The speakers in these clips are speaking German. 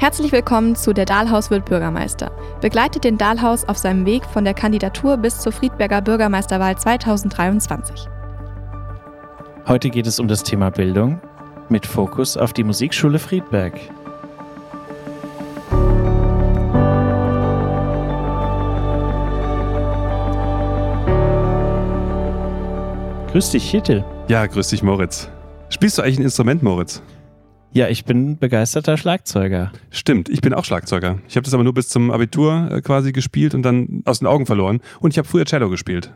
Herzlich willkommen zu Der Dahlhaus wird Bürgermeister. Begleitet den Dahlhaus auf seinem Weg von der Kandidatur bis zur Friedberger Bürgermeisterwahl 2023. Heute geht es um das Thema Bildung mit Fokus auf die Musikschule Friedberg. Grüß dich, Hittel. Ja, grüß dich, Moritz. Spielst du eigentlich ein Instrument, Moritz? Ja, ich bin begeisterter Schlagzeuger. Stimmt, ich bin auch Schlagzeuger. Ich habe das aber nur bis zum Abitur äh, quasi gespielt und dann aus den Augen verloren. Und ich habe früher Cello gespielt.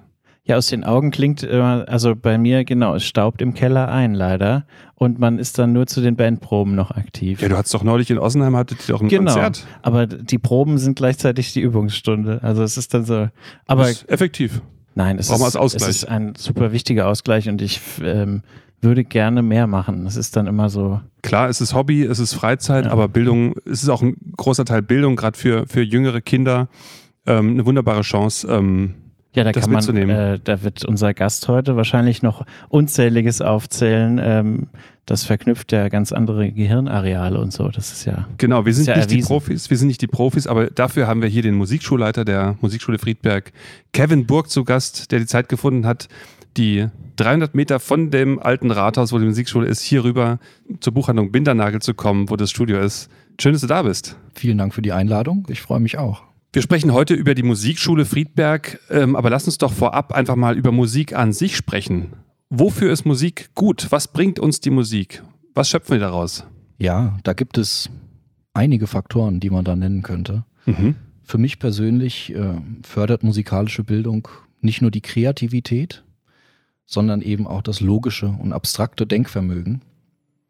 Ja, aus den Augen klingt immer, also bei mir genau, es staubt im Keller ein leider und man ist dann nur zu den Bandproben noch aktiv. Ja, du hattest doch neulich in Ossenheim hattet ihr doch ein genau, Konzert. aber die Proben sind gleichzeitig die Übungsstunde. Also es ist dann so, aber Das ist effektiv. nein, es ist, als Ausgleich. es ist ein super wichtiger Ausgleich und ich ähm, würde gerne mehr machen. Es ist dann immer so, Klar, es ist Hobby, es ist Freizeit, Ja. aber Bildung, es ist auch ein großer Teil Bildung, gerade für, für jüngere Kinder. Ähm, eine wunderbare Chance. Ähm, Ja, da das kann man, mitzunehmen. äh, da wird unser Gast heute wahrscheinlich noch unzähliges aufzählen. Ähm, das verknüpft ja ganz andere Gehirnareale und so. Das ist ja. Genau, wir sind ja nicht die erwiesen. Profis, wir sind nicht die Profis, aber dafür haben wir hier den Musikschulleiter der Musikschule Friedberg, Kevin Burg, zu Gast, der die Zeit gefunden hat, die 300 Meter von dem alten Rathaus, wo die Musikschule ist, hier rüber zur Buchhandlung Bindernagel zu kommen, wo das Studio ist. Schön, dass du da bist. Vielen Dank für die Einladung. Ich freue mich auch. Wir sprechen heute über die Musikschule Friedberg, ähm, aber lass uns doch vorab einfach mal über Musik an sich sprechen. Wofür ist Musik gut? Was bringt uns die Musik? Was schöpfen wir daraus? Ja, da gibt es einige Faktoren, die man da nennen könnte. Mhm. Für mich persönlich äh, fördert musikalische Bildung nicht nur die Kreativität, sondern eben auch das logische und abstrakte Denkvermögen.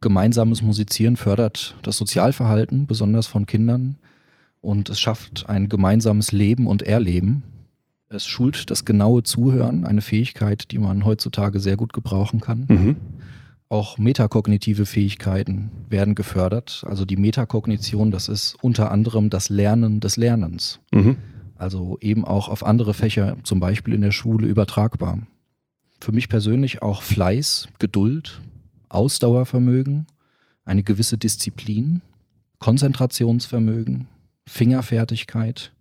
Gemeinsames Musizieren fördert das Sozialverhalten, besonders von Kindern, und es schafft ein gemeinsames Leben und Erleben. Es schult das genaue Zuhören, eine Fähigkeit, die man heutzutage sehr gut gebrauchen kann. Mhm. Auch metakognitive Fähigkeiten werden gefördert. Also die Metakognition, das ist unter anderem das Lernen des Lernens. Mhm. Also eben auch auf andere Fächer, zum Beispiel in der Schule, übertragbar. Für mich persönlich auch Fleiß, Geduld, Ausdauervermögen, eine gewisse Disziplin, Konzentrationsvermögen, Fingerfertigkeit,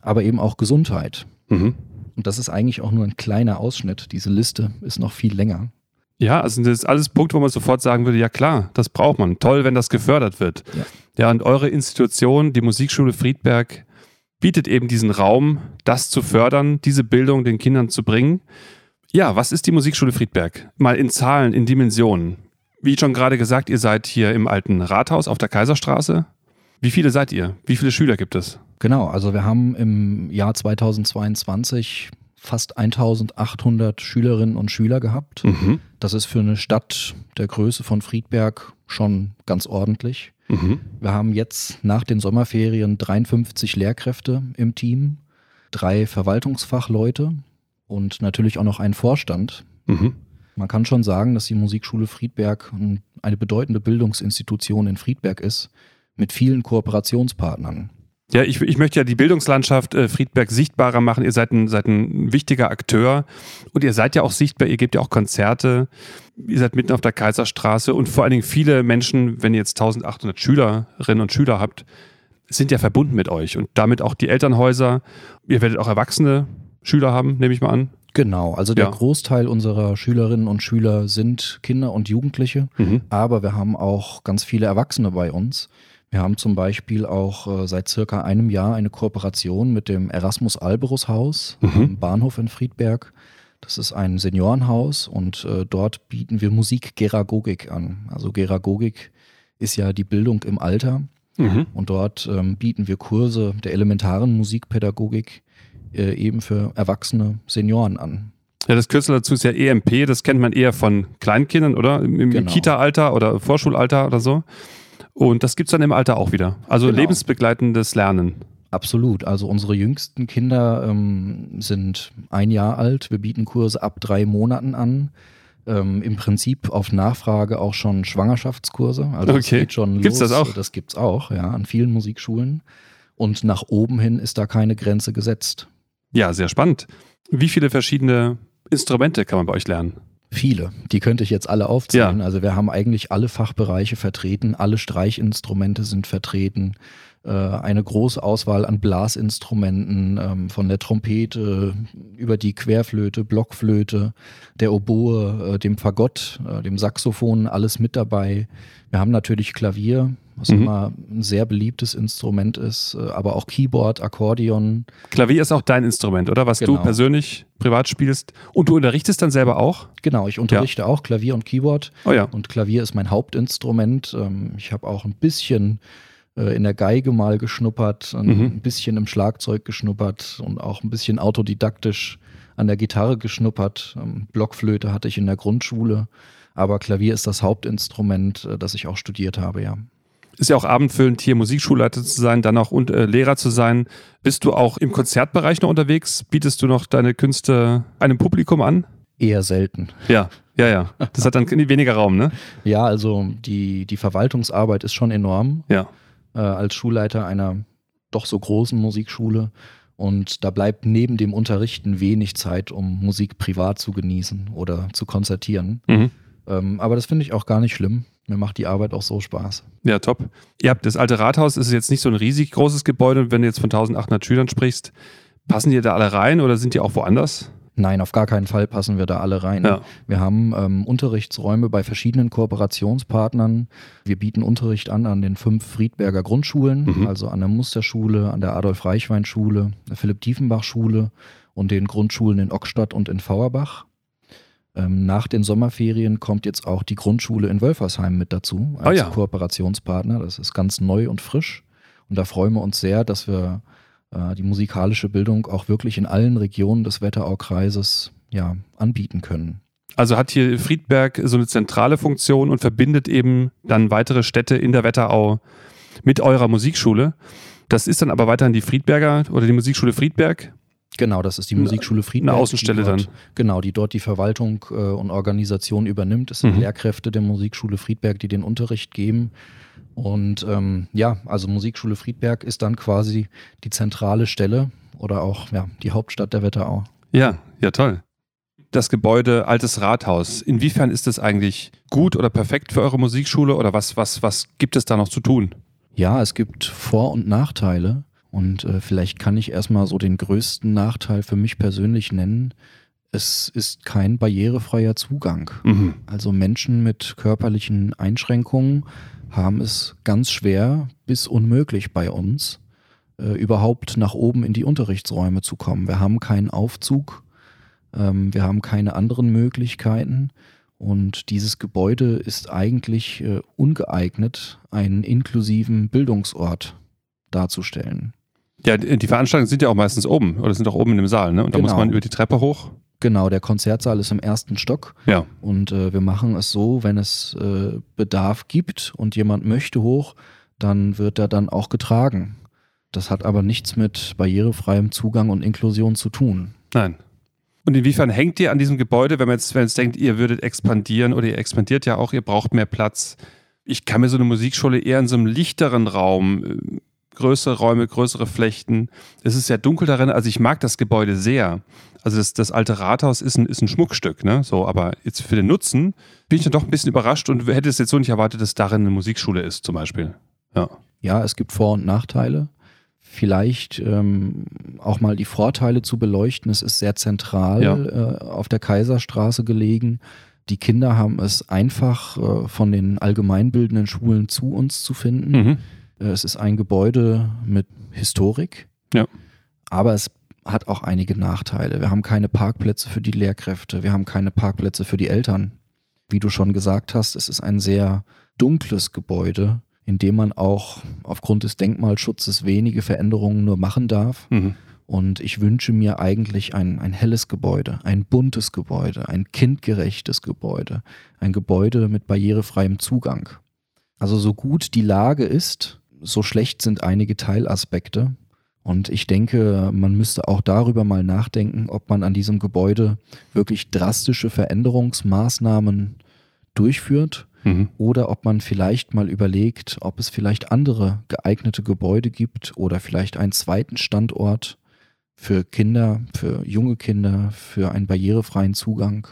aber eben auch Gesundheit. Mhm. Und das ist eigentlich auch nur ein kleiner Ausschnitt. Diese Liste ist noch viel länger. Ja, also das ist alles Punkt, wo man sofort sagen würde, ja klar, das braucht man. Toll, wenn das gefördert wird. Ja. Ja, und eure Institution, die Musikschule Friedberg, bietet eben diesen Raum, das zu fördern, diese Bildung den Kindern zu bringen. Ja, was ist die Musikschule Friedberg? Mal in Zahlen, in Dimensionen. Wie schon gerade gesagt, ihr seid hier im alten Rathaus auf der Kaiserstraße. Wie viele seid ihr? Wie viele Schüler gibt es? Genau, also wir haben im Jahr 2022 fast 1800 Schülerinnen und Schüler gehabt. Mhm. Das ist für eine Stadt der Größe von Friedberg schon ganz ordentlich. Mhm. Wir haben jetzt nach den Sommerferien 53 Lehrkräfte im Team, drei Verwaltungsfachleute und natürlich auch noch einen Vorstand. Mhm. Man kann schon sagen, dass die Musikschule Friedberg ein- eine bedeutende Bildungsinstitution in Friedberg ist, mit vielen Kooperationspartnern. Ja, ich, ich möchte ja die Bildungslandschaft äh, Friedberg sichtbarer machen. Ihr seid ein, seid ein wichtiger Akteur und ihr seid ja auch sichtbar. Ihr gebt ja auch Konzerte. Ihr seid mitten auf der Kaiserstraße und vor allen Dingen viele Menschen, wenn ihr jetzt 1800 Schülerinnen und Schüler habt, sind ja verbunden mit euch und damit auch die Elternhäuser. Ihr werdet auch erwachsene Schüler haben, nehme ich mal an. Genau, also der Ja. Großteil unserer Schülerinnen und Schüler sind Kinder und Jugendliche, Mhm. aber wir haben auch ganz viele Erwachsene bei uns. Wir haben zum Beispiel auch äh, seit circa einem Jahr eine Kooperation mit dem Erasmus Alberus Haus Mhm. am Bahnhof in Friedberg. Das ist ein Seniorenhaus und äh, dort bieten wir Musik-Geragogik an. Also Geragogik ist ja die Bildung im Alter Mhm. und dort ähm, bieten wir Kurse der elementaren Musikpädagogik äh, eben für erwachsene Senioren an. Ja, das Kürzel dazu ist ja EMP. Das kennt man eher von Kleinkindern, oder? Im, im Genau. Kita-Alter oder Vorschulalter oder so. Und das gibt es dann im Alter auch wieder. Also Genau. lebensbegleitendes Lernen. Absolut. Also unsere jüngsten Kinder ähm, sind ein Jahr alt. Wir bieten Kurse ab drei Monaten an. Ähm, Im Prinzip auf Nachfrage auch schon Schwangerschaftskurse. Also das Okay. geht schon Gibt's los. das auch? Das gibt's auch, ja, an vielen Musikschulen. Und nach oben hin ist da keine Grenze gesetzt. Ja, sehr spannend. Wie viele verschiedene Instrumente kann man bei euch lernen? Viele. Die könnte ich jetzt alle aufzählen. Ja. Also wir haben eigentlich alle Fachbereiche vertreten, alle Streichinstrumente sind vertreten, äh, eine große Auswahl an Blasinstrumenten, ähm, von der Trompete über die Querflöte, Blockflöte, der Oboe, äh, dem Fagott, äh, dem Saxophon, alles mit dabei. Wir haben natürlich Klavier, was mhm. immer ein sehr beliebtes Instrument ist, äh, aber auch Keyboard, Akkordeon. Klavier ist auch dein Instrument, oder? Was genau. du persönlich privat spielst. Und du unterrichtest dann selber auch? Genau, ich unterrichte ja. auch Klavier und Keyboard. Oh ja. Und Klavier ist mein Hauptinstrument. Ähm, ich habe auch ein bisschen äh, in der Geige mal geschnuppert, ein mhm. bisschen im Schlagzeug geschnuppert und auch ein bisschen autodidaktisch an der Gitarre geschnuppert. Ähm, Blockflöte hatte ich in der Grundschule. Aber Klavier ist das Hauptinstrument, äh, das ich auch studiert habe, ja ist ja auch abendfüllend, hier Musikschulleiter zu sein, dann auch und, äh, Lehrer zu sein. Bist du auch im Konzertbereich noch unterwegs? Bietest du noch deine Künste einem Publikum an? Eher selten. Ja, ja, ja. Das hat dann weniger Raum, ne? Ja, also die, die Verwaltungsarbeit ist schon enorm. Ja. Äh, als Schulleiter einer doch so großen Musikschule. Und da bleibt neben dem Unterrichten wenig Zeit, um Musik privat zu genießen oder zu konzertieren. Mhm. Ähm, aber das finde ich auch gar nicht schlimm. Mir macht die Arbeit auch so Spaß. Ja, top. Ihr habt das alte Rathaus, ist jetzt nicht so ein riesig großes Gebäude. Und wenn du jetzt von 1800 Schülern sprichst, passen die da alle rein oder sind die auch woanders? Nein, auf gar keinen Fall passen wir da alle rein. Ja. Wir haben ähm, Unterrichtsräume bei verschiedenen Kooperationspartnern. Wir bieten Unterricht an an den fünf Friedberger Grundschulen, mhm. also an der Musterschule, an der Adolf-Reichwein-Schule, der Philipp-Diefenbach-Schule und den Grundschulen in Ockstadt und in Fauerbach. Ähm, nach den Sommerferien kommt jetzt auch die Grundschule in Wölfersheim mit dazu als oh ja. Kooperationspartner. Das ist ganz neu und frisch. Und da freuen wir uns sehr, dass wir äh, die musikalische Bildung auch wirklich in allen Regionen des Wetteraukreises ja, anbieten können. Also hat hier Friedberg so eine zentrale Funktion und verbindet eben dann weitere Städte in der Wetterau mit eurer Musikschule. Das ist dann aber weiterhin die Friedberger oder die Musikschule Friedberg. Genau, das ist die Musikschule Friedberg. Eine Außenstelle dort, dann. Genau, die dort die Verwaltung äh, und Organisation übernimmt. Es sind mhm. Lehrkräfte der Musikschule Friedberg, die den Unterricht geben. Und ähm, ja, also Musikschule Friedberg ist dann quasi die zentrale Stelle oder auch ja, die Hauptstadt der Wetterau. Ja, ja, toll. Das Gebäude Altes Rathaus, inwiefern ist das eigentlich gut oder perfekt für eure Musikschule oder was, was, was gibt es da noch zu tun? Ja, es gibt Vor- und Nachteile. Und äh, vielleicht kann ich erstmal so den größten Nachteil für mich persönlich nennen. Es ist kein barrierefreier Zugang. Mhm. Also Menschen mit körperlichen Einschränkungen haben es ganz schwer bis unmöglich bei uns, äh, überhaupt nach oben in die Unterrichtsräume zu kommen. Wir haben keinen Aufzug, ähm, wir haben keine anderen Möglichkeiten. Und dieses Gebäude ist eigentlich äh, ungeeignet, einen inklusiven Bildungsort darzustellen. Ja, die Veranstaltungen sind ja auch meistens oben oder sind auch oben in dem Saal, ne? Und da genau. muss man über die Treppe hoch. Genau, der Konzertsaal ist im ersten Stock. Ja. Und äh, wir machen es so, wenn es äh, Bedarf gibt und jemand möchte hoch, dann wird er dann auch getragen. Das hat aber nichts mit barrierefreiem Zugang und Inklusion zu tun. Nein. Und inwiefern hängt ihr an diesem Gebäude, wenn man jetzt, wenn man jetzt denkt, ihr würdet expandieren oder ihr expandiert ja auch, ihr braucht mehr Platz? Ich kann mir so eine Musikschule eher in so einem lichteren Raum äh, größere Räume, größere Flächen. Es ist sehr dunkel darin. Also ich mag das Gebäude sehr. Also das, das alte Rathaus ist ein, ist ein Schmuckstück, ne? So, aber jetzt für den Nutzen bin ich dann doch ein bisschen überrascht und hätte es jetzt so nicht erwartet, dass darin eine Musikschule ist, zum Beispiel. Ja. Ja, es gibt Vor- und Nachteile. Vielleicht ähm, auch mal die Vorteile zu beleuchten. Es ist sehr zentral ja. äh, auf der Kaiserstraße gelegen. Die Kinder haben es einfach äh, von den allgemeinbildenden Schulen zu uns zu finden. Mhm. Äh, es ist ein Gebäude mit Historik, ja. aber es hat auch einige Nachteile. Wir haben keine Parkplätze für die Lehrkräfte, wir haben keine Parkplätze für die Eltern. Wie du schon gesagt hast, es ist ein sehr dunkles Gebäude, in dem man auch aufgrund des Denkmalschutzes wenige Veränderungen nur machen darf. Mhm. Und ich wünsche mir eigentlich ein, ein helles Gebäude, ein buntes Gebäude, ein kindgerechtes Gebäude, ein Gebäude mit barrierefreiem Zugang. Also so gut die Lage ist, so schlecht sind einige Teilaspekte. Und ich denke, man müsste auch darüber mal nachdenken, ob man an diesem Gebäude wirklich drastische Veränderungsmaßnahmen durchführt mhm. oder ob man vielleicht mal überlegt, ob es vielleicht andere geeignete Gebäude gibt oder vielleicht einen zweiten Standort für Kinder, für junge Kinder, für einen barrierefreien Zugang.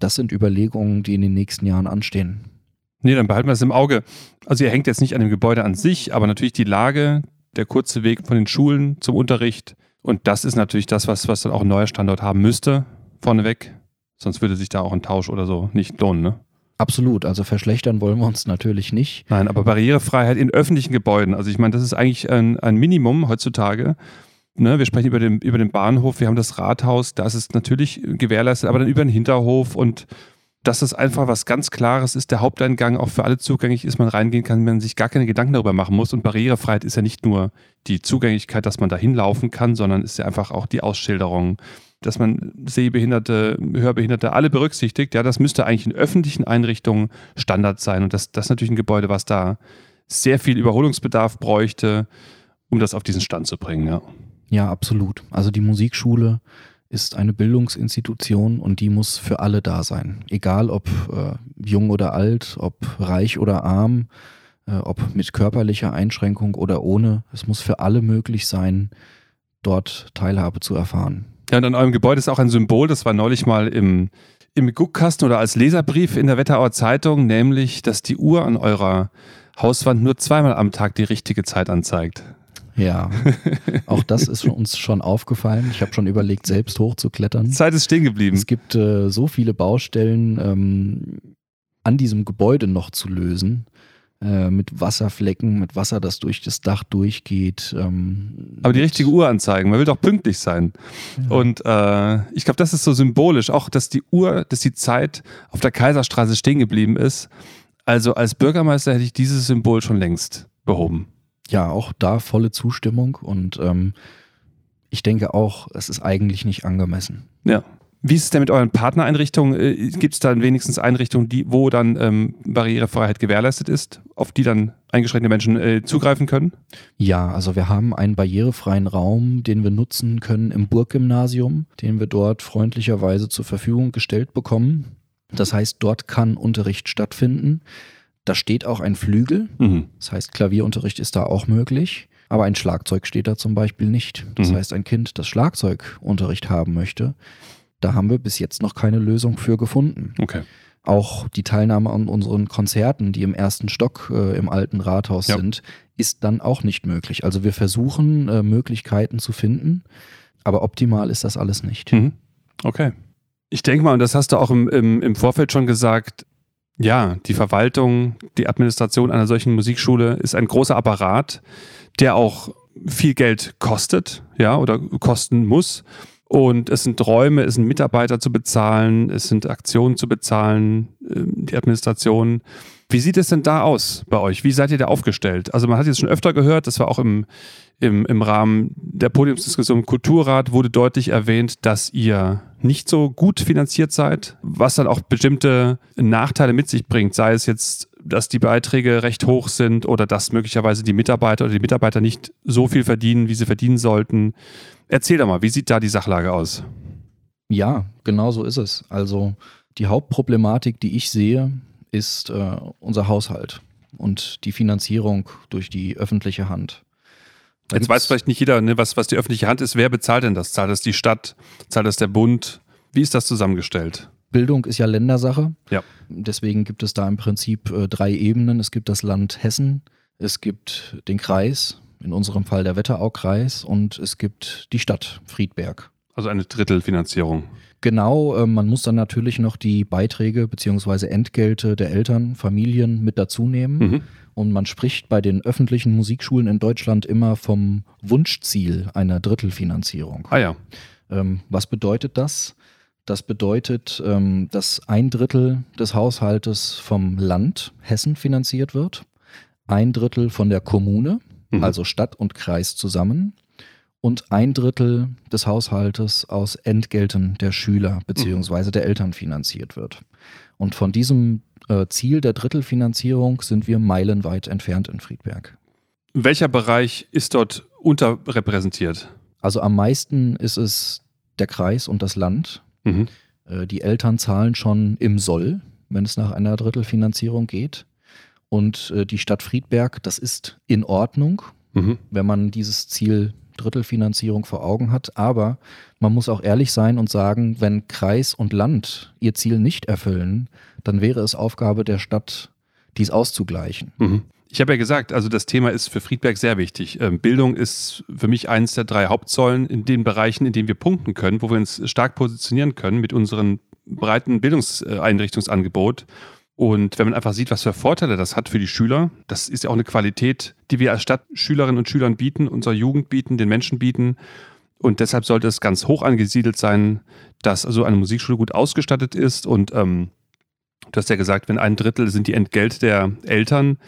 das sind Überlegungen, die in den nächsten Jahren anstehen. Nee, dann behalten wir es im Auge. Also ihr hängt jetzt nicht an dem Gebäude an sich, aber natürlich die Lage, der kurze Weg von den Schulen zum Unterricht. Und das ist natürlich das, was, was dann auch ein neuer Standort haben müsste, vorneweg. Sonst würde sich da auch ein Tausch oder so nicht lohnen, ne? Absolut, also verschlechtern wollen wir uns natürlich nicht. Nein, aber Barrierefreiheit in öffentlichen Gebäuden, also ich meine, das ist eigentlich ein, ein Minimum heutzutage. Ne, wir sprechen über den, über den Bahnhof, wir haben das Rathaus, da ist natürlich gewährleistet, aber dann über den Hinterhof und dass es einfach was ganz Klares ist, der Haupteingang auch für alle zugänglich ist, man reingehen kann, man sich gar keine Gedanken darüber machen muss. Und Barrierefreiheit ist ja nicht nur die Zugänglichkeit, dass man da hinlaufen kann, sondern ist ja einfach auch die Ausschilderung, dass man Sehbehinderte, Hörbehinderte alle berücksichtigt. Ja, das müsste eigentlich in öffentlichen Einrichtungen Standard sein. Und das, das ist natürlich ein Gebäude, was da sehr viel Überholungsbedarf bräuchte, um das auf diesen Stand zu bringen. Ja, ja absolut. Also die Musikschule ist eine Bildungsinstitution und die muss für alle da sein. Egal ob äh, jung oder alt, ob reich oder arm, äh, ob mit körperlicher Einschränkung oder ohne. Es muss für alle möglich sein, dort Teilhabe zu erfahren. Ja, und an eurem Gebäude ist auch ein Symbol, das war neulich mal im, im Guckkasten oder als Leserbrief in der Wetterauer Zeitung, nämlich, dass die Uhr an eurer Hauswand nur zweimal am Tag die richtige Zeit anzeigt. Ja, auch das ist uns schon aufgefallen. Ich habe schon überlegt, selbst hochzuklettern. Zeit ist stehen geblieben. Es gibt äh, so viele Baustellen ähm, an diesem Gebäude noch zu lösen. Äh, mit Wasserflecken, mit Wasser, das durch das Dach durchgeht. Ähm, Aber die richtige Uhr anzeigen, man will doch pünktlich sein. Ja. Und äh, ich glaube, das ist so symbolisch, auch dass die Uhr, dass die Zeit auf der Kaiserstraße stehen geblieben ist. Also als Bürgermeister hätte ich dieses Symbol schon längst behoben ja, auch da volle Zustimmung und ähm, ich denke auch, es ist eigentlich nicht angemessen. Ja. Wie ist es denn mit euren Partnereinrichtungen? Äh, Gibt es dann wenigstens Einrichtungen, die, wo dann ähm, Barrierefreiheit gewährleistet ist, auf die dann eingeschränkte Menschen äh, zugreifen können? Ja, also wir haben einen barrierefreien Raum, den wir nutzen können im Burggymnasium, den wir dort freundlicherweise zur Verfügung gestellt bekommen. Das heißt, dort kann Unterricht stattfinden. Da steht auch ein Flügel. Mhm. Das heißt, Klavierunterricht ist da auch möglich. Aber ein Schlagzeug steht da zum Beispiel nicht. Das mhm. heißt, ein Kind, das Schlagzeugunterricht haben möchte, da haben wir bis jetzt noch keine Lösung für gefunden. Okay. Auch die Teilnahme an unseren Konzerten, die im ersten Stock äh, im alten Rathaus ja. sind, ist dann auch nicht möglich. Also wir versuchen äh, Möglichkeiten zu finden, aber optimal ist das alles nicht. Mhm. Okay. Ich denke mal, und das hast du auch im, im, im Vorfeld schon gesagt, ja, die Verwaltung, die Administration einer solchen Musikschule ist ein großer Apparat, der auch viel Geld kostet, ja, oder kosten muss. Und es sind Räume, es sind Mitarbeiter zu bezahlen, es sind Aktionen zu bezahlen, ähm, die Administration. Wie sieht es denn da aus bei euch? Wie seid ihr da aufgestellt? Also man hat jetzt schon öfter gehört, das war auch im, im, im Rahmen der Podiumsdiskussion Kulturrat, wurde deutlich erwähnt, dass ihr nicht so gut finanziert seid, was dann auch bestimmte Nachteile mit sich bringt, sei es jetzt, dass die Beiträge recht hoch sind oder dass möglicherweise die Mitarbeiter oder die Mitarbeiter nicht so viel verdienen, wie sie verdienen sollten. Erzähl doch mal, wie sieht da die Sachlage aus? Ja, genau so ist es. Also die Hauptproblematik, die ich sehe, ist äh, unser Haushalt und die Finanzierung durch die öffentliche Hand. Da Jetzt weiß vielleicht nicht jeder, ne, was, was die öffentliche Hand ist. Wer bezahlt denn das? Zahlt das die Stadt? Zahlt das der Bund? Wie ist das zusammengestellt? Bildung ist ja Ländersache. Ja. Deswegen gibt es da im Prinzip äh, drei Ebenen. Es gibt das Land Hessen, es gibt den Kreis, in unserem Fall der Wetteraukreis, und es gibt die Stadt Friedberg. Also eine Drittelfinanzierung. Genau, äh, man muss dann natürlich noch die Beiträge bzw. Entgelte der Eltern, Familien mit dazu nehmen. Mhm. Und man spricht bei den öffentlichen Musikschulen in Deutschland immer vom Wunschziel einer Drittelfinanzierung. Ah ja. Ähm, was bedeutet das? Das bedeutet, ähm, dass ein Drittel des Haushaltes vom Land Hessen finanziert wird, ein Drittel von der Kommune, mhm. also Stadt und Kreis zusammen, und ein Drittel des Haushaltes aus Entgelten der Schüler bzw. der Eltern finanziert wird. Und von diesem äh, Ziel der Drittelfinanzierung sind wir meilenweit entfernt in Friedberg. Welcher Bereich ist dort unterrepräsentiert? Also am meisten ist es der Kreis und das Land. Mhm. Äh, die Eltern zahlen schon im Soll, wenn es nach einer Drittelfinanzierung geht. Und äh, die Stadt Friedberg, das ist in Ordnung, mhm. wenn man dieses Ziel Drittelfinanzierung vor Augen hat. Aber man muss auch ehrlich sein und sagen, wenn Kreis und Land ihr Ziel nicht erfüllen, dann wäre es Aufgabe der Stadt, dies auszugleichen. Mhm. Ich habe ja gesagt, also das Thema ist für Friedberg sehr wichtig. Ähm, Bildung ist für mich eines der drei Hauptsäulen in den Bereichen, in denen wir punkten können, wo wir uns stark positionieren können mit unserem breiten Bildungseinrichtungsangebot. Und wenn man einfach sieht, was für Vorteile das hat für die Schüler, das ist ja auch eine Qualität, die wir als Stadt Schülerinnen und Schülern bieten, unserer Jugend bieten, den Menschen bieten. Und deshalb sollte es ganz hoch angesiedelt sein, dass also eine Musikschule gut ausgestattet ist. Und ähm, du hast ja gesagt, wenn ein Drittel sind die Entgelt der Eltern,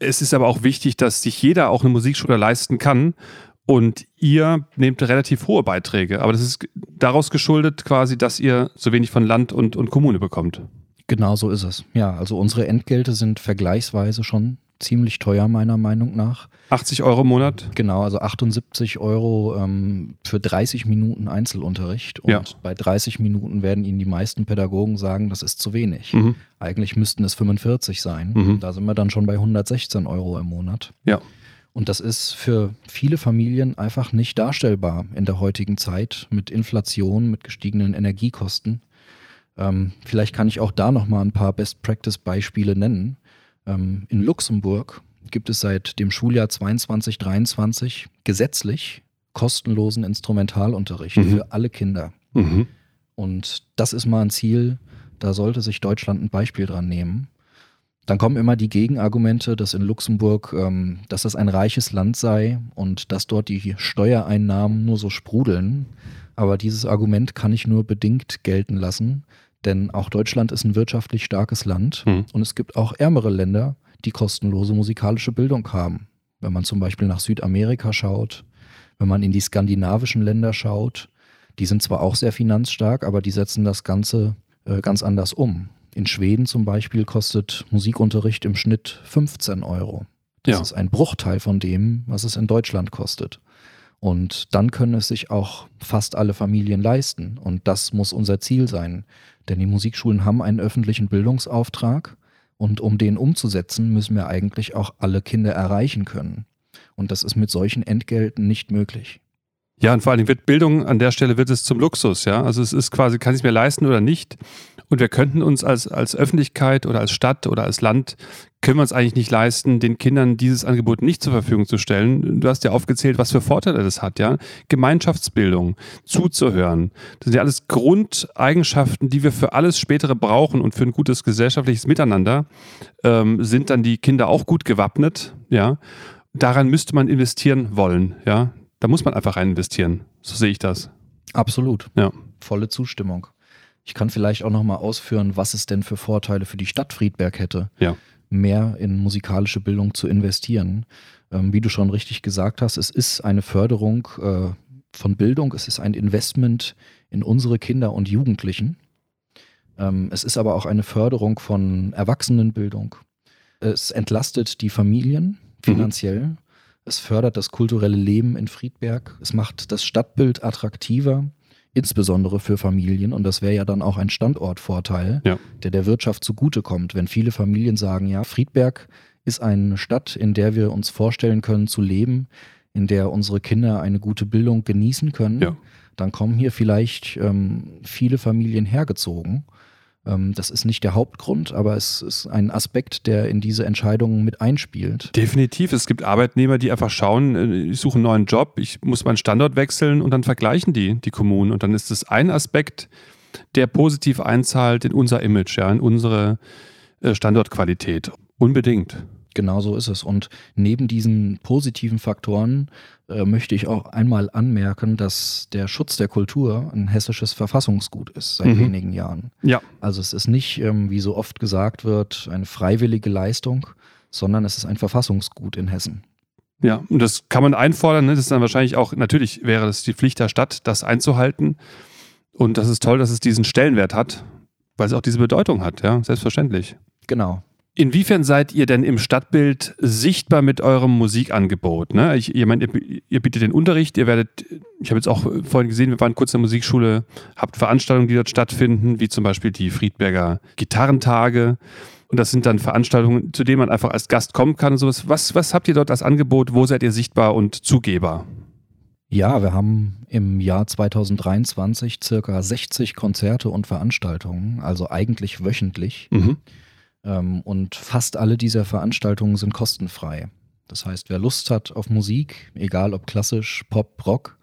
es ist aber auch wichtig, dass sich jeder auch eine Musikschule leisten kann. Und ihr nehmt relativ hohe Beiträge. Aber das ist daraus geschuldet quasi, dass ihr so wenig von Land und, und Kommune bekommt. Genau so ist es. Ja, also unsere Entgelte sind vergleichsweise schon ziemlich teuer, meiner Meinung nach. 80 Euro im Monat? Genau, also 78 Euro ähm, für 30 Minuten Einzelunterricht. Und Ja. bei 30 Minuten werden Ihnen die meisten Pädagogen sagen, das ist zu wenig. Mhm. Eigentlich müssten es 45 sein. Mhm. Da sind wir dann schon bei 116 Euro im Monat. Ja. Und das ist für viele Familien einfach nicht darstellbar in der heutigen Zeit mit Inflation, mit gestiegenen Energiekosten. Ähm, vielleicht kann ich auch da nochmal ein paar Best-Practice-Beispiele nennen. Ähm, in Luxemburg gibt es seit dem Schuljahr 22-23 gesetzlich kostenlosen Instrumentalunterricht Mhm. für alle Kinder. Mhm. Und das ist mal ein Ziel, da sollte sich Deutschland ein Beispiel dran nehmen. Dann kommen immer die Gegenargumente, dass in Luxemburg, ähm, dass das ein reiches Land sei und dass dort die Steuereinnahmen nur so sprudeln. Aber dieses Argument kann ich nur bedingt gelten lassen, denn auch Deutschland ist ein wirtschaftlich starkes Land Mhm. und es gibt auch ärmere Länder, die kostenlose musikalische Bildung haben. Wenn man zum Beispiel nach Südamerika schaut, wenn man in die skandinavischen Länder schaut, die sind zwar auch sehr finanzstark, aber die setzen das Ganze äh, ganz anders um. In Schweden zum Beispiel kostet Musikunterricht im Schnitt 15 Euro. Das Ja. ist ein Bruchteil von dem, was es in Deutschland kostet. Und dann können es sich auch fast alle Familien leisten. Und das muss unser Ziel sein. Denn die Musikschulen haben einen öffentlichen Bildungsauftrag. Und um den umzusetzen, müssen wir eigentlich auch alle Kinder erreichen können. Und das ist mit solchen Entgelten nicht möglich. Ja, und vor allen Dingen wird Bildung an der Stelle wird es zum Luxus, ja. Also es ist quasi, kann ich es mir leisten oder nicht. Und wir könnten uns als, als Öffentlichkeit oder als Stadt oder als Land, können wir uns eigentlich nicht leisten, den Kindern dieses Angebot nicht zur Verfügung zu stellen. Du hast ja aufgezählt, was für Vorteile das hat, ja. Gemeinschaftsbildung, zuzuhören. Das sind ja alles Grundeigenschaften, die wir für alles Spätere brauchen und für ein gutes gesellschaftliches Miteinander. Ähm, sind dann die Kinder auch gut gewappnet, ja. Daran müsste man investieren wollen, ja. Da muss man einfach rein investieren. So sehe ich das. Absolut. Ja. Volle Zustimmung. Ich kann vielleicht auch nochmal ausführen, was es denn für Vorteile für die Stadt Friedberg hätte, Ja. mehr in musikalische Bildung zu investieren. Ähm, wie du schon richtig gesagt hast, es ist eine Förderung äh, von Bildung, es ist ein Investment in unsere Kinder und Jugendlichen. Ähm, es ist aber auch eine Förderung von Erwachsenenbildung. Es entlastet die Familien finanziell. Es fördert das kulturelle Leben in Friedberg. Es macht das Stadtbild attraktiver, insbesondere für Familien. Und das wäre ja dann auch ein Standortvorteil, Ja. der der Wirtschaft zugutekommt. Wenn viele Familien sagen, ja, Friedberg ist eine Stadt, in der wir uns vorstellen können zu leben, in der unsere Kinder eine gute Bildung genießen können, Ja. dann kommen hier vielleicht ähm, viele Familien hergezogen. Ähm, das ist nicht der Hauptgrund, aber es ist ein Aspekt, der in diese Entscheidungen mit einspielt. Definitiv. Es gibt Arbeitnehmer, die einfach schauen, äh, ich suche einen neuen Job, ich muss meinen Standort wechseln und dann vergleichen die die Kommunen. Und dann ist das ein Aspekt, der positiv einzahlt in unser Image, ja, in unsere äh, Standortqualität. Unbedingt. Genau so ist es. Und neben diesen positiven Faktoren äh, möchte ich auch einmal anmerken, dass der Schutz der Kultur ein hessisches Verfassungsgut ist seit Mhm. wenigen Jahren. Ja. Also es ist nicht, ähm, wie so oft gesagt wird, eine freiwillige Leistung, sondern es ist ein Verfassungsgut in Hessen. Ja, und das kann man einfordern. Ne? Das ist dann wahrscheinlich auch, natürlich wäre das die Pflicht der Stadt, das einzuhalten. Und das ist toll, dass es diesen Stellenwert hat, weil es auch diese Bedeutung hat, ja, selbstverständlich. Genau. Inwiefern seid ihr denn im Stadtbild sichtbar mit eurem Musikangebot? Ne? Ich, ihr, meint, ihr, ihr bietet den Unterricht, ihr werdet, ich habe jetzt auch vorhin gesehen, wir waren kurz in der Musikschule, habt Veranstaltungen, die dort stattfinden, wie zum Beispiel die Friedberger Gitarrentage. Und das sind dann Veranstaltungen, zu denen man einfach als Gast kommen kann und sowas. Was, was habt ihr dort als Angebot? Wo seid ihr sichtbar und Zugeber? Ja, wir haben im Jahr 2023 circa 60 Konzerte und Veranstaltungen, also eigentlich wöchentlich. Mhm. Ähm, und fast alle dieser Veranstaltungen sind kostenfrei. Das heißt, wer Lust hat auf Musik, egal ob klassisch, Pop, Rock,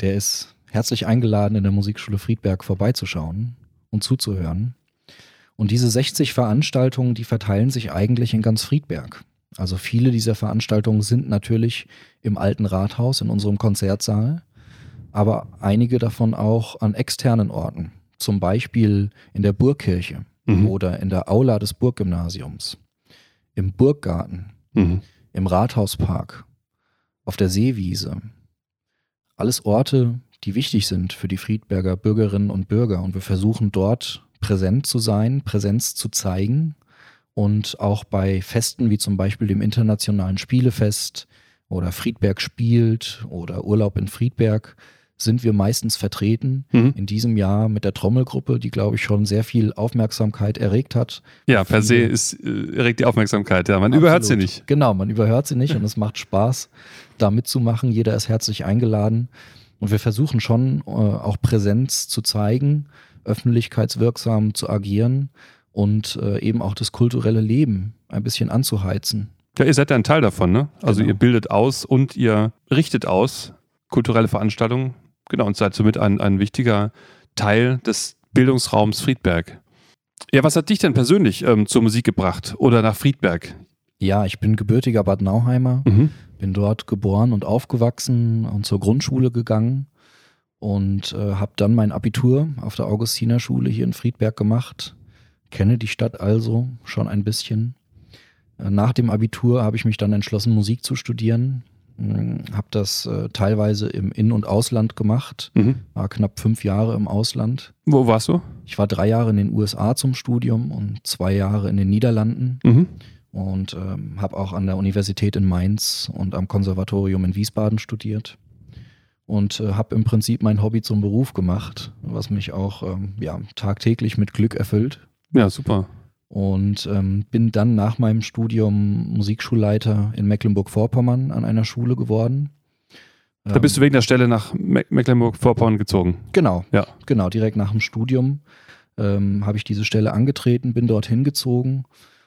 der ist herzlich eingeladen, in der Musikschule Friedberg vorbeizuschauen und zuzuhören. Und diese 60 Veranstaltungen, die verteilen sich eigentlich in ganz Friedberg. Also viele dieser Veranstaltungen sind natürlich im alten Rathaus, in unserem Konzertsaal, aber einige davon auch an externen Orten. Zum Beispiel in der Burgkirche Mhm. oder in der Aula des Burggymnasiums, im Burggarten, Mhm. im Rathauspark, auf der Seewiese. Alles Orte, die wichtig sind für die Friedberger Bürgerinnen und Bürger. Und wir versuchen dort präsent zu sein, Präsenz zu zeigen. Und auch bei Festen wie zum Beispiel dem Internationalen Spielefest oder Friedberg spielt oder Urlaub in Friedberg sind wir meistens vertreten. Mhm. In diesem Jahr mit der Trommelgruppe, die, glaube ich, schon sehr viel Aufmerksamkeit erregt hat. Ja, per se ist, äh, erregt die Aufmerksamkeit. Ja, man überhört sie Absolut. nicht. Genau, man überhört sie nicht und es macht Spaß, da mitzumachen. Jeder ist herzlich eingeladen. Und wir versuchen schon äh, auch Präsenz zu zeigen, öffentlichkeitswirksam zu agieren und äh, eben auch das kulturelle Leben ein bisschen anzuheizen. Ja, ihr seid ja ein Teil davon, ne? Also Genau. ihr bildet aus und ihr richtet aus kulturelle Veranstaltungen. Genau, und seid somit ein, ein wichtiger Teil des Bildungsraums Friedberg. Ja, was hat dich denn persönlich ähm, zur Musik gebracht oder nach Friedberg? Ja, ich bin gebürtiger Bad Nauheimer, Mhm. bin dort geboren und aufgewachsen und zur Grundschule gegangen und äh, habe dann mein Abitur auf der Augustinerschule hier in Friedberg gemacht. Kenne die Stadt also schon ein bisschen. Äh, nach dem Abitur habe ich mich dann entschlossen, Musik zu studieren. Habe das äh, teilweise im In- und Ausland gemacht, Mhm. war knapp fünf Jahre im Ausland. Wo warst du? Ich war drei Jahre in den USA zum Studium und zwei Jahre in den Niederlanden Mhm. und ähm, habe auch an der Universität in Mainz und am Konservatorium in Wiesbaden studiert und äh, habe im Prinzip mein Hobby zum Beruf gemacht, was mich auch ähm, ja, tagtäglich mit Glück erfüllt. Ja, super. Und ähm, bin dann nach meinem Studium Musikschulleiter in Mecklenburg-Vorpommern an einer Schule geworden. Da bist du wegen der Stelle nach Me Mecklenburg-Vorpommern gezogen. Genau, Ja. genau. Direkt nach dem Studium ähm, habe ich diese Stelle angetreten, bin dorthin gezogen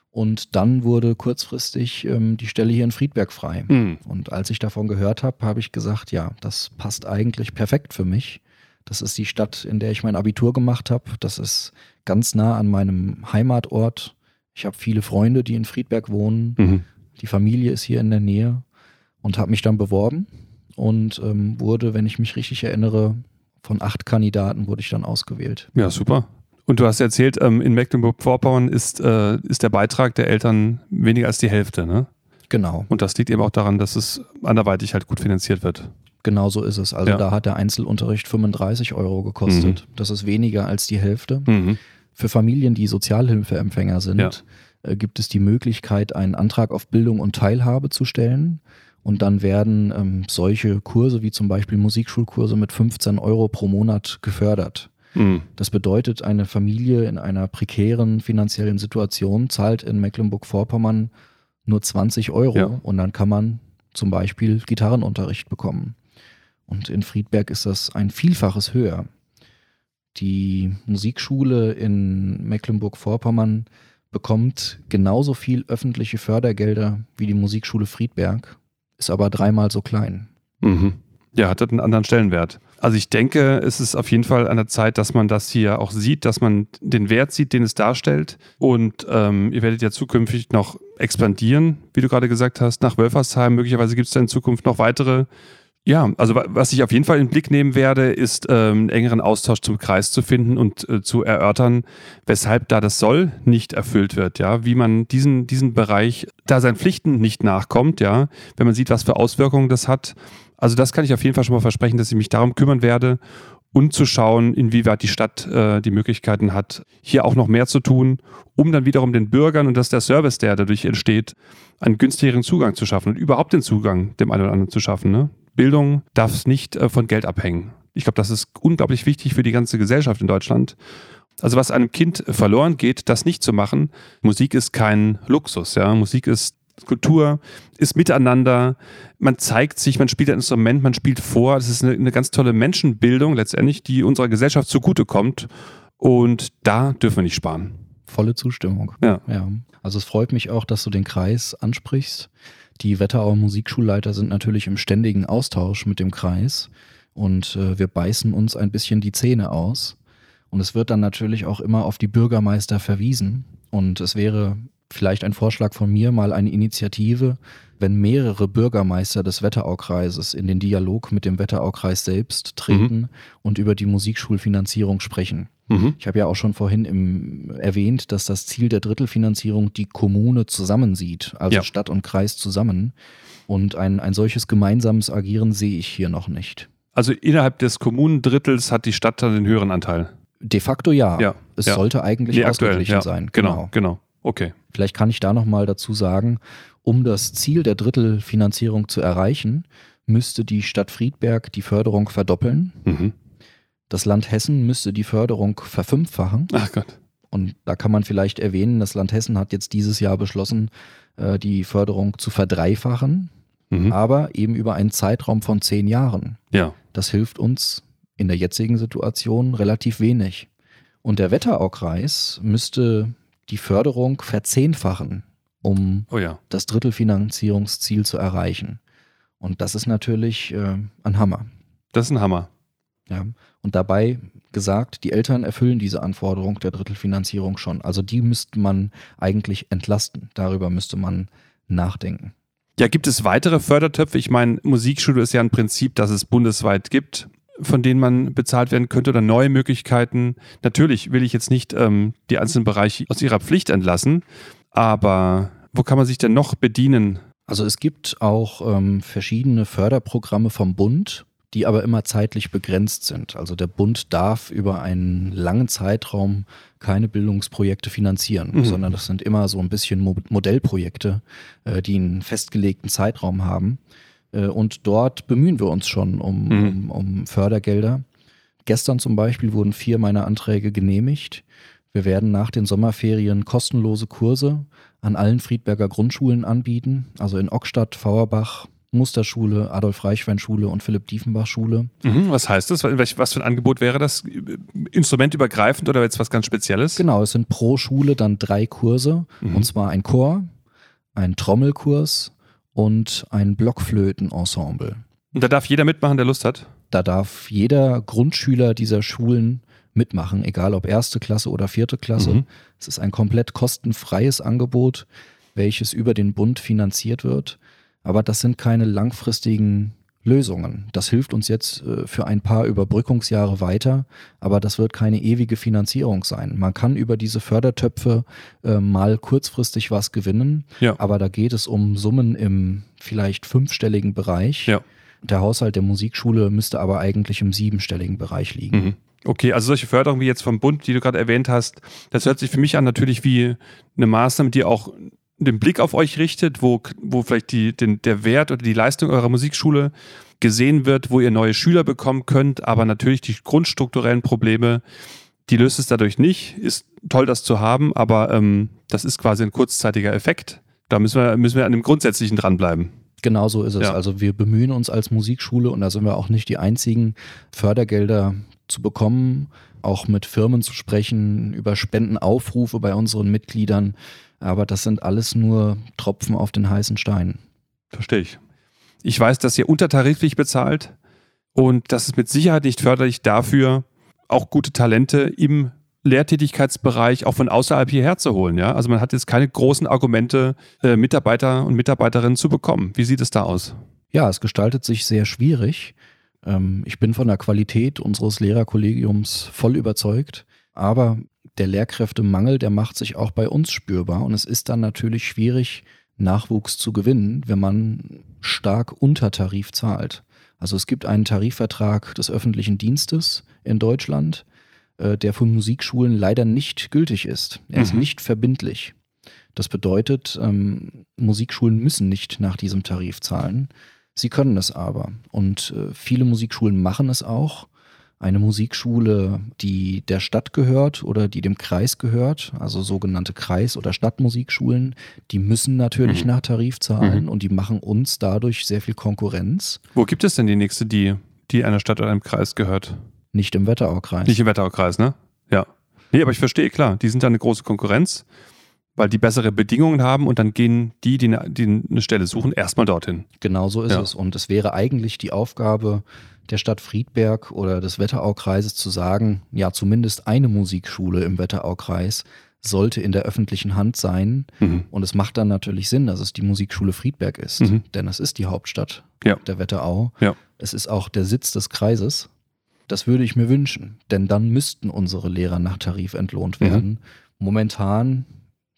und dann wurde kurzfristig ähm, die Stelle hier in Friedberg frei. Mhm. Und als ich davon gehört habe, habe ich gesagt, ja, das passt eigentlich perfekt für mich. Das ist die Stadt, in der ich mein Abitur gemacht habe. Das ist ganz nah an meinem Heimatort. Ich habe viele Freunde, die in Friedberg wohnen. Mhm. Die Familie ist hier in der Nähe und habe mich dann beworben und ähm, wurde, wenn ich mich richtig erinnere, von acht Kandidaten wurde ich dann ausgewählt. Ja, super. Und du hast erzählt, ähm, in Mecklenburg-Vorpommern ist, äh, ist der Beitrag der Eltern weniger als die Hälfte, ne? Genau, Und das liegt eben auch daran, dass es anderweitig halt gut finanziert wird. genau so ist es. Also Ja. da hat der Einzelunterricht 35 Euro gekostet. Das ist weniger als die Hälfte. Mhm. Für Familien, die Sozialhilfeempfänger sind, Ja. äh, gibt es die Möglichkeit, einen Antrag auf Bildung und Teilhabe zu stellen. Und dann werden ähm, solche Kurse wie zum Beispiel Musikschulkurse mit 15 Euro pro Monat gefördert. Mhm. Das bedeutet, eine Familie in einer prekären finanziellen Situation zahlt in Mecklenburg-Vorpommern nur 20 Euro Ja. und dann kann man zum Beispiel Gitarrenunterricht bekommen. Und in Friedberg ist das ein Vielfaches höher. Die Musikschule in Mecklenburg-Vorpommern bekommt genauso viel öffentliche Fördergelder wie die Musikschule Friedberg, ist aber dreimal so klein. Mhm. Ja, hat das einen anderen Stellenwert. Also ich denke, es ist auf jeden Fall an der Zeit, dass man das hier auch sieht, dass man den Wert sieht, den es darstellt. Und ähm, ihr werdet ja zukünftig noch expandieren, wie du gerade gesagt hast, nach Wölfersheim. Möglicherweise gibt es da in Zukunft noch weitere. Ja, also wa- was ich auf jeden Fall in den Blick nehmen werde, ist ähm, einen engeren Austausch zum Kreis zu finden und äh, zu erörtern, weshalb da das Soll nicht erfüllt wird, ja, wie man diesen, diesen Bereich, da seinen Pflichten nicht nachkommt, ja, wenn man sieht, was für Auswirkungen das hat. Also das kann ich auf jeden Fall schon mal versprechen, dass ich mich darum kümmern werde und zu schauen, inwieweit die Stadt äh, die Möglichkeiten hat, hier auch noch mehr zu tun, um dann wiederum den Bürgern und das ist der Service, der dadurch entsteht, einen günstigeren Zugang zu schaffen und überhaupt den Zugang dem einen oder anderen zu schaffen. Ne? Bildung darf nicht äh, von Geld abhängen. Ich glaube, das ist unglaublich wichtig für die ganze Gesellschaft in Deutschland. Also was einem Kind verloren geht, das nicht zu machen. Musik ist kein Luxus, ja. Musik ist Kultur ist miteinander, man zeigt sich, man spielt ein Instrument, man spielt vor. Das ist eine, eine ganz tolle Menschenbildung letztendlich, die unserer Gesellschaft zugutekommt. Und da dürfen wir nicht sparen. Volle Zustimmung. Ja. ja. Also es freut mich auch, dass du den Kreis ansprichst. Die Wetterauer Musikschulleiter sind natürlich im ständigen Austausch mit dem Kreis und äh, wir beißen uns ein bisschen die Zähne aus. Und es wird dann natürlich auch immer auf die Bürgermeister verwiesen. Und es wäre vielleicht ein Vorschlag von mir, mal eine Initiative, wenn mehrere Bürgermeister des Wetteraukreises in den Dialog mit dem Wetteraukreis selbst treten mhm. und über die Musikschulfinanzierung sprechen. Mhm. Ich habe ja auch schon vorhin im, erwähnt, dass das Ziel der Drittelfinanzierung die Kommune zusammensieht, also ja. Stadt und Kreis zusammen. Und ein, ein solches gemeinsames Agieren sehe ich hier noch nicht. Also innerhalb des Kommunendrittels hat die Stadt dann den höheren Anteil? De facto ja. ja. Es ja. sollte eigentlich nee, ausgeglichen ja. sein. Genau, genau. genau. Okay. Vielleicht kann ich da nochmal dazu sagen, um das Ziel der Drittelfinanzierung zu erreichen, müsste die Stadt Friedberg die Förderung verdoppeln. Mhm. Das Land Hessen müsste die Förderung verfünffachen. Ach Gott. Und da kann man vielleicht erwähnen, das Land Hessen hat jetzt dieses Jahr beschlossen, äh, die Förderung zu verdreifachen, mhm. aber eben über einen Zeitraum von zehn Jahren. Ja. Das hilft uns in der jetzigen Situation relativ wenig. Und der Wetteraukreis müsste die Förderung verzehnfachen, um oh ja. das Drittelfinanzierungsziel zu erreichen. Und das ist natürlich äh, ein Hammer. Das ist ein Hammer. Ja. Und dabei gesagt, die Eltern erfüllen diese Anforderung der Drittelfinanzierung schon. Also die müsste man eigentlich entlasten. Darüber müsste man nachdenken. Ja, gibt es weitere Fördertöpfe? Ich meine, Musikschule ist ja ein Prinzip, das es bundesweit gibt, von denen man bezahlt werden könnte oder neue Möglichkeiten. Natürlich will ich jetzt nicht ähm, die einzelnen Bereiche aus ihrer Pflicht entlassen, aber wo kann man sich denn noch bedienen? Also es gibt auch ähm, verschiedene Förderprogramme vom Bund, die aber immer zeitlich begrenzt sind. Also der Bund darf über einen langen Zeitraum keine Bildungsprojekte finanzieren, mhm. sondern das sind immer so ein bisschen Modellprojekte, äh, die einen festgelegten Zeitraum haben. Äh, und dort bemühen wir uns schon um, mhm. um, um Fördergelder. Gestern zum Beispiel wurden vier meiner Anträge genehmigt. Wir werden nach den Sommerferien kostenlose Kurse an allen Friedberger Grundschulen anbieten, also in Ockstadt, Fauerbach, Musterschule, Adolf-Reichwein-Schule und Philipp-Diefenbach-Schule. Mhm, was heißt das? Was für ein Angebot wäre das? Instrumentübergreifend oder jetzt was ganz Spezielles? Genau, es sind pro Schule dann drei Kurse. Mhm. Und zwar ein Chor, ein Trommelkurs und ein Blockflötenensemble. Und da darf jeder mitmachen, der Lust hat? Da darf jeder Grundschüler dieser Schulen mitmachen, egal ob erste Klasse oder vierte Klasse. Mhm. Es ist ein komplett kostenfreies Angebot, welches über den Bund finanziert wird. Aber das sind keine langfristigen Lösungen. Das hilft uns jetzt äh, für ein paar Überbrückungsjahre weiter, aber das wird keine ewige Finanzierung sein. Man kann über diese Fördertöpfe äh, mal kurzfristig was gewinnen, ja. aber da geht es um Summen im vielleicht fünfstelligen Bereich. Ja. Der Haushalt der Musikschule müsste aber eigentlich im siebenstelligen Bereich liegen. Mhm. Okay, also solche Förderungen wie jetzt vom Bund, die du gerade erwähnt hast, das hört sich für mich an natürlich wie eine Maßnahme, die auch den Blick auf euch richtet, wo, wo vielleicht die, den, der Wert oder die Leistung eurer Musikschule gesehen wird, wo ihr neue Schüler bekommen könnt, aber natürlich die grundstrukturellen Probleme, die löst es dadurch nicht. Ist toll, das zu haben, aber ähm, das ist quasi ein kurzzeitiger Effekt. Da müssen wir, müssen wir an dem Grundsätzlichen dranbleiben. Genau so ist es. Ja. Also wir bemühen uns als Musikschule und da sind wir auch nicht die einzigen, Fördergelder zu bekommen, auch mit Firmen zu sprechen, über Spendenaufrufe bei unseren Mitgliedern. Aber das sind alles nur Tropfen auf den heißen Stein. Verstehe ich. Ich weiß, dass ihr untertariflich bezahlt und das ist mit Sicherheit nicht förderlich dafür, auch gute Talente im Lehrtätigkeitsbereich auch von außerhalb hierher zu holen. Ja? Also man hat jetzt keine großen Argumente, äh, Mitarbeiter und Mitarbeiterinnen zu bekommen. Wie sieht es da aus? Ja, es gestaltet sich sehr schwierig. Ähm, ich bin von der Qualität unseres Lehrerkollegiums voll überzeugt, aber der Lehrkräftemangel, der macht sich auch bei uns spürbar und es ist dann natürlich schwierig, Nachwuchs zu gewinnen, wenn man stark unter Tarif zahlt. Also es gibt einen Tarifvertrag des öffentlichen Dienstes in Deutschland, äh, der für Musikschulen leider nicht gültig ist. Er mhm. ist nicht verbindlich. Das bedeutet, ähm, Musikschulen müssen nicht nach diesem Tarif zahlen. Sie können es aber. Und äh, viele Musikschulen machen es auch eine Musikschule, die der Stadt gehört oder die dem Kreis gehört, also sogenannte Kreis- oder Stadtmusikschulen, die müssen natürlich Mhm. nach Tarif zahlen Mhm. und die machen uns dadurch sehr viel Konkurrenz. Wo gibt es denn die nächste, die, die einer Stadt oder einem Kreis gehört? Nicht im Wetteraukreis. Nicht im Wetteraukreis, ne? Ja. Nee, aber ich verstehe, klar, die sind da eine große Konkurrenz, weil die bessere Bedingungen haben und dann gehen die, die eine, die eine Stelle suchen, erstmal dorthin. Genau so ist Ja. es. Und es wäre eigentlich die Aufgabe der Stadt Friedberg oder des Wetteraukreises zu sagen, ja, zumindest eine Musikschule im Wetteraukreis sollte in der öffentlichen Hand sein. Mhm. Und es macht dann natürlich Sinn, dass es die Musikschule Friedberg ist, Mhm. denn es ist die Hauptstadt Ja. der Wetterau. Ja. Es ist auch der Sitz des Kreises. Das würde ich mir wünschen, denn dann müssten unsere Lehrer nach Tarif entlohnt Mhm. werden. Momentan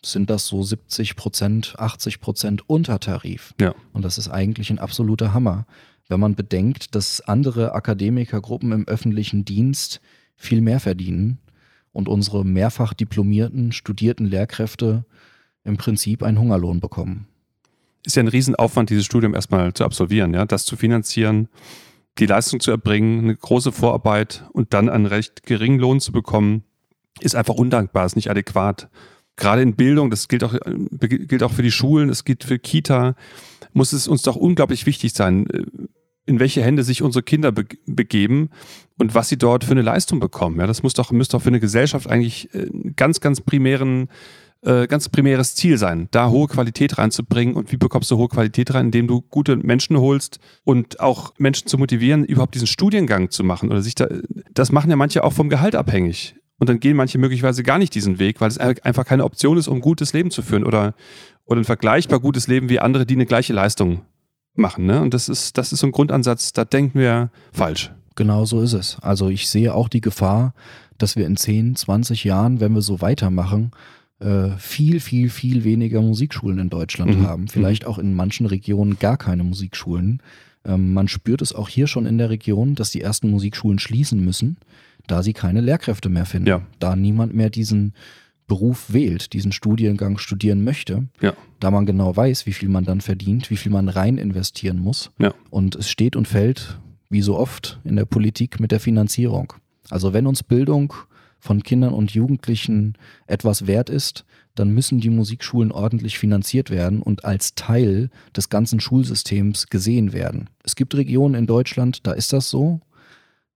sind das so 70 Prozent, 80 Prozent unter Tarif. Ja. Und das ist eigentlich ein absoluter Hammer, wenn man bedenkt, dass andere Akademikergruppen im öffentlichen Dienst viel mehr verdienen und unsere mehrfach diplomierten, studierten Lehrkräfte im Prinzip einen Hungerlohn bekommen. Ist ja ein Riesenaufwand, dieses Studium erstmal zu absolvieren, ja, das zu finanzieren, die Leistung zu erbringen, eine große Vorarbeit und dann einen recht geringen Lohn zu bekommen, ist einfach undankbar, ist nicht adäquat. Gerade in Bildung, das gilt auch, äh, gilt auch für die Schulen, es gilt für Kita, muss es uns doch unglaublich wichtig sein, äh, in welche Hände sich unsere Kinder be begeben und was sie dort für eine Leistung bekommen. Ja, das muss doch, müsste doch für eine Gesellschaft eigentlich äh, einen ganz, ganz primären äh, ganz primäres Ziel sein, da hohe Qualität reinzubringen. Und wie bekommst du hohe Qualität rein? Indem du gute Menschen holst und auch Menschen zu motivieren, überhaupt diesen Studiengang zu machen oder sich da, das machen ja manche auch vom Gehalt abhängig. Und dann gehen manche möglicherweise gar nicht diesen Weg, weil es einfach keine Option ist, um ein gutes Leben zu führen oder, oder ein vergleichbar gutes Leben wie andere, die eine gleiche Leistung machen. Ne? Und das ist, das ist so ein Grundansatz, da denken wir falsch. Genau so ist es. Also ich sehe auch die Gefahr, dass wir in 10, 20 Jahren, wenn wir so weitermachen, äh, viel, viel, viel weniger Musikschulen in Deutschland Mhm. haben. Vielleicht auch in manchen Regionen gar keine Musikschulen. Ähm, man spürt es auch hier schon in der Region, dass die ersten Musikschulen schließen müssen, da sie keine Lehrkräfte mehr finden. Ja. Da niemand mehr diesen Beruf wählt, diesen Studiengang studieren möchte, Ja. da man genau weiß, wie viel man dann verdient, wie viel man rein investieren muss. Ja. Und es steht und fällt, wie so oft in der Politik, mit der Finanzierung. Also wenn uns Bildung von Kindern und Jugendlichen etwas wert ist, dann müssen die Musikschulen ordentlich finanziert werden und als Teil des ganzen Schulsystems gesehen werden. Es gibt Regionen in Deutschland, da ist das so.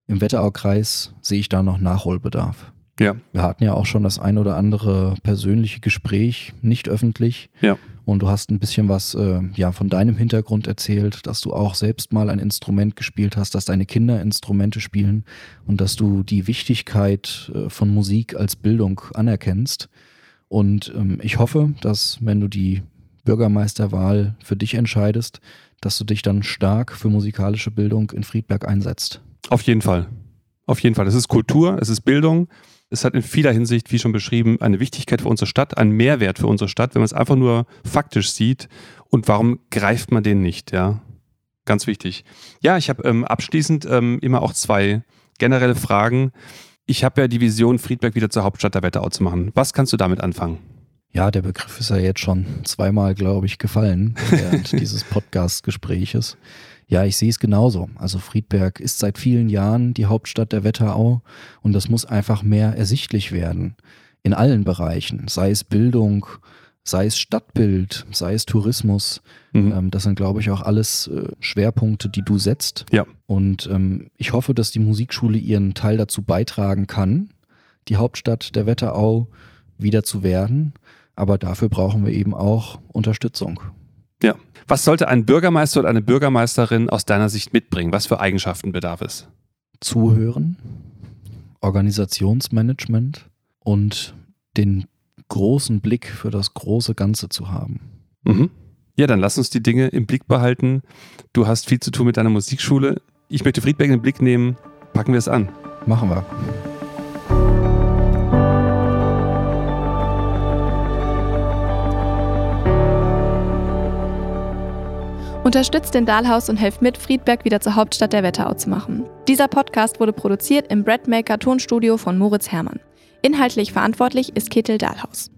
Im Wetteraukreis sehe ich da noch Nachholbedarf. Ja. Wir hatten ja auch schon das ein oder andere persönliche Gespräch, nicht öffentlich. Ja. Und du hast ein bisschen was äh, ja, von deinem Hintergrund erzählt, dass du auch selbst mal ein Instrument gespielt hast, dass deine Kinder Instrumente spielen und dass du die Wichtigkeit äh, von Musik als Bildung anerkennst. Und ähm, ich hoffe, dass wenn du die Bürgermeisterwahl für dich entscheidest, dass du dich dann stark für musikalische Bildung in Friedberg einsetzt. Auf jeden Fall. Auf jeden Fall. Es ist Kultur, es ist Bildung. Es hat in vieler Hinsicht, wie schon beschrieben, eine Wichtigkeit für unsere Stadt, einen Mehrwert für unsere Stadt, wenn man es einfach nur faktisch sieht. Und warum greift man den nicht? Ja, ganz wichtig. Ja, ich habe ähm, abschließend ähm, immer auch zwei generelle Fragen. Ich habe ja die Vision, Friedberg wieder zur Hauptstadt der Wetterau zu machen. Was kannst du damit anfangen? Ja, der Begriff ist ja jetzt schon zweimal, glaube ich, gefallen während dieses Podcast-Gespräches. Ja, ich sehe es genauso. Also Friedberg ist seit vielen Jahren die Hauptstadt der Wetterau und das muss einfach mehr ersichtlich werden. In allen Bereichen, sei es Bildung, sei es Stadtbild, sei es Tourismus. Mhm. Ähm, das sind, glaube ich, auch alles äh, Schwerpunkte, die du setzt. Ja. Und ähm, ich hoffe, dass die Musikschule ihren Teil dazu beitragen kann, die Hauptstadt der Wetterau wieder zu werden. Aber dafür brauchen wir eben auch Unterstützung. Ja. Was sollte ein Bürgermeister oder eine Bürgermeisterin aus deiner Sicht mitbringen? Was für Eigenschaften bedarf es? Zuhören, Organisationsmanagement und den großen Blick für das große Ganze zu haben. Mhm. Ja, dann lass uns die Dinge im Blick behalten. Du hast viel zu tun mit deiner Musikschule. Ich möchte Friedberg in den Blick nehmen. Packen wir es an. Machen wir. Unterstützt den Dahlhaus und helft mit, Friedberg wieder zur Hauptstadt der Wetterau zu machen. Dieser Podcast wurde produziert im Breadmaker Tonstudio von Moritz Hermann. Inhaltlich verantwortlich ist Ketil Dahlhaus.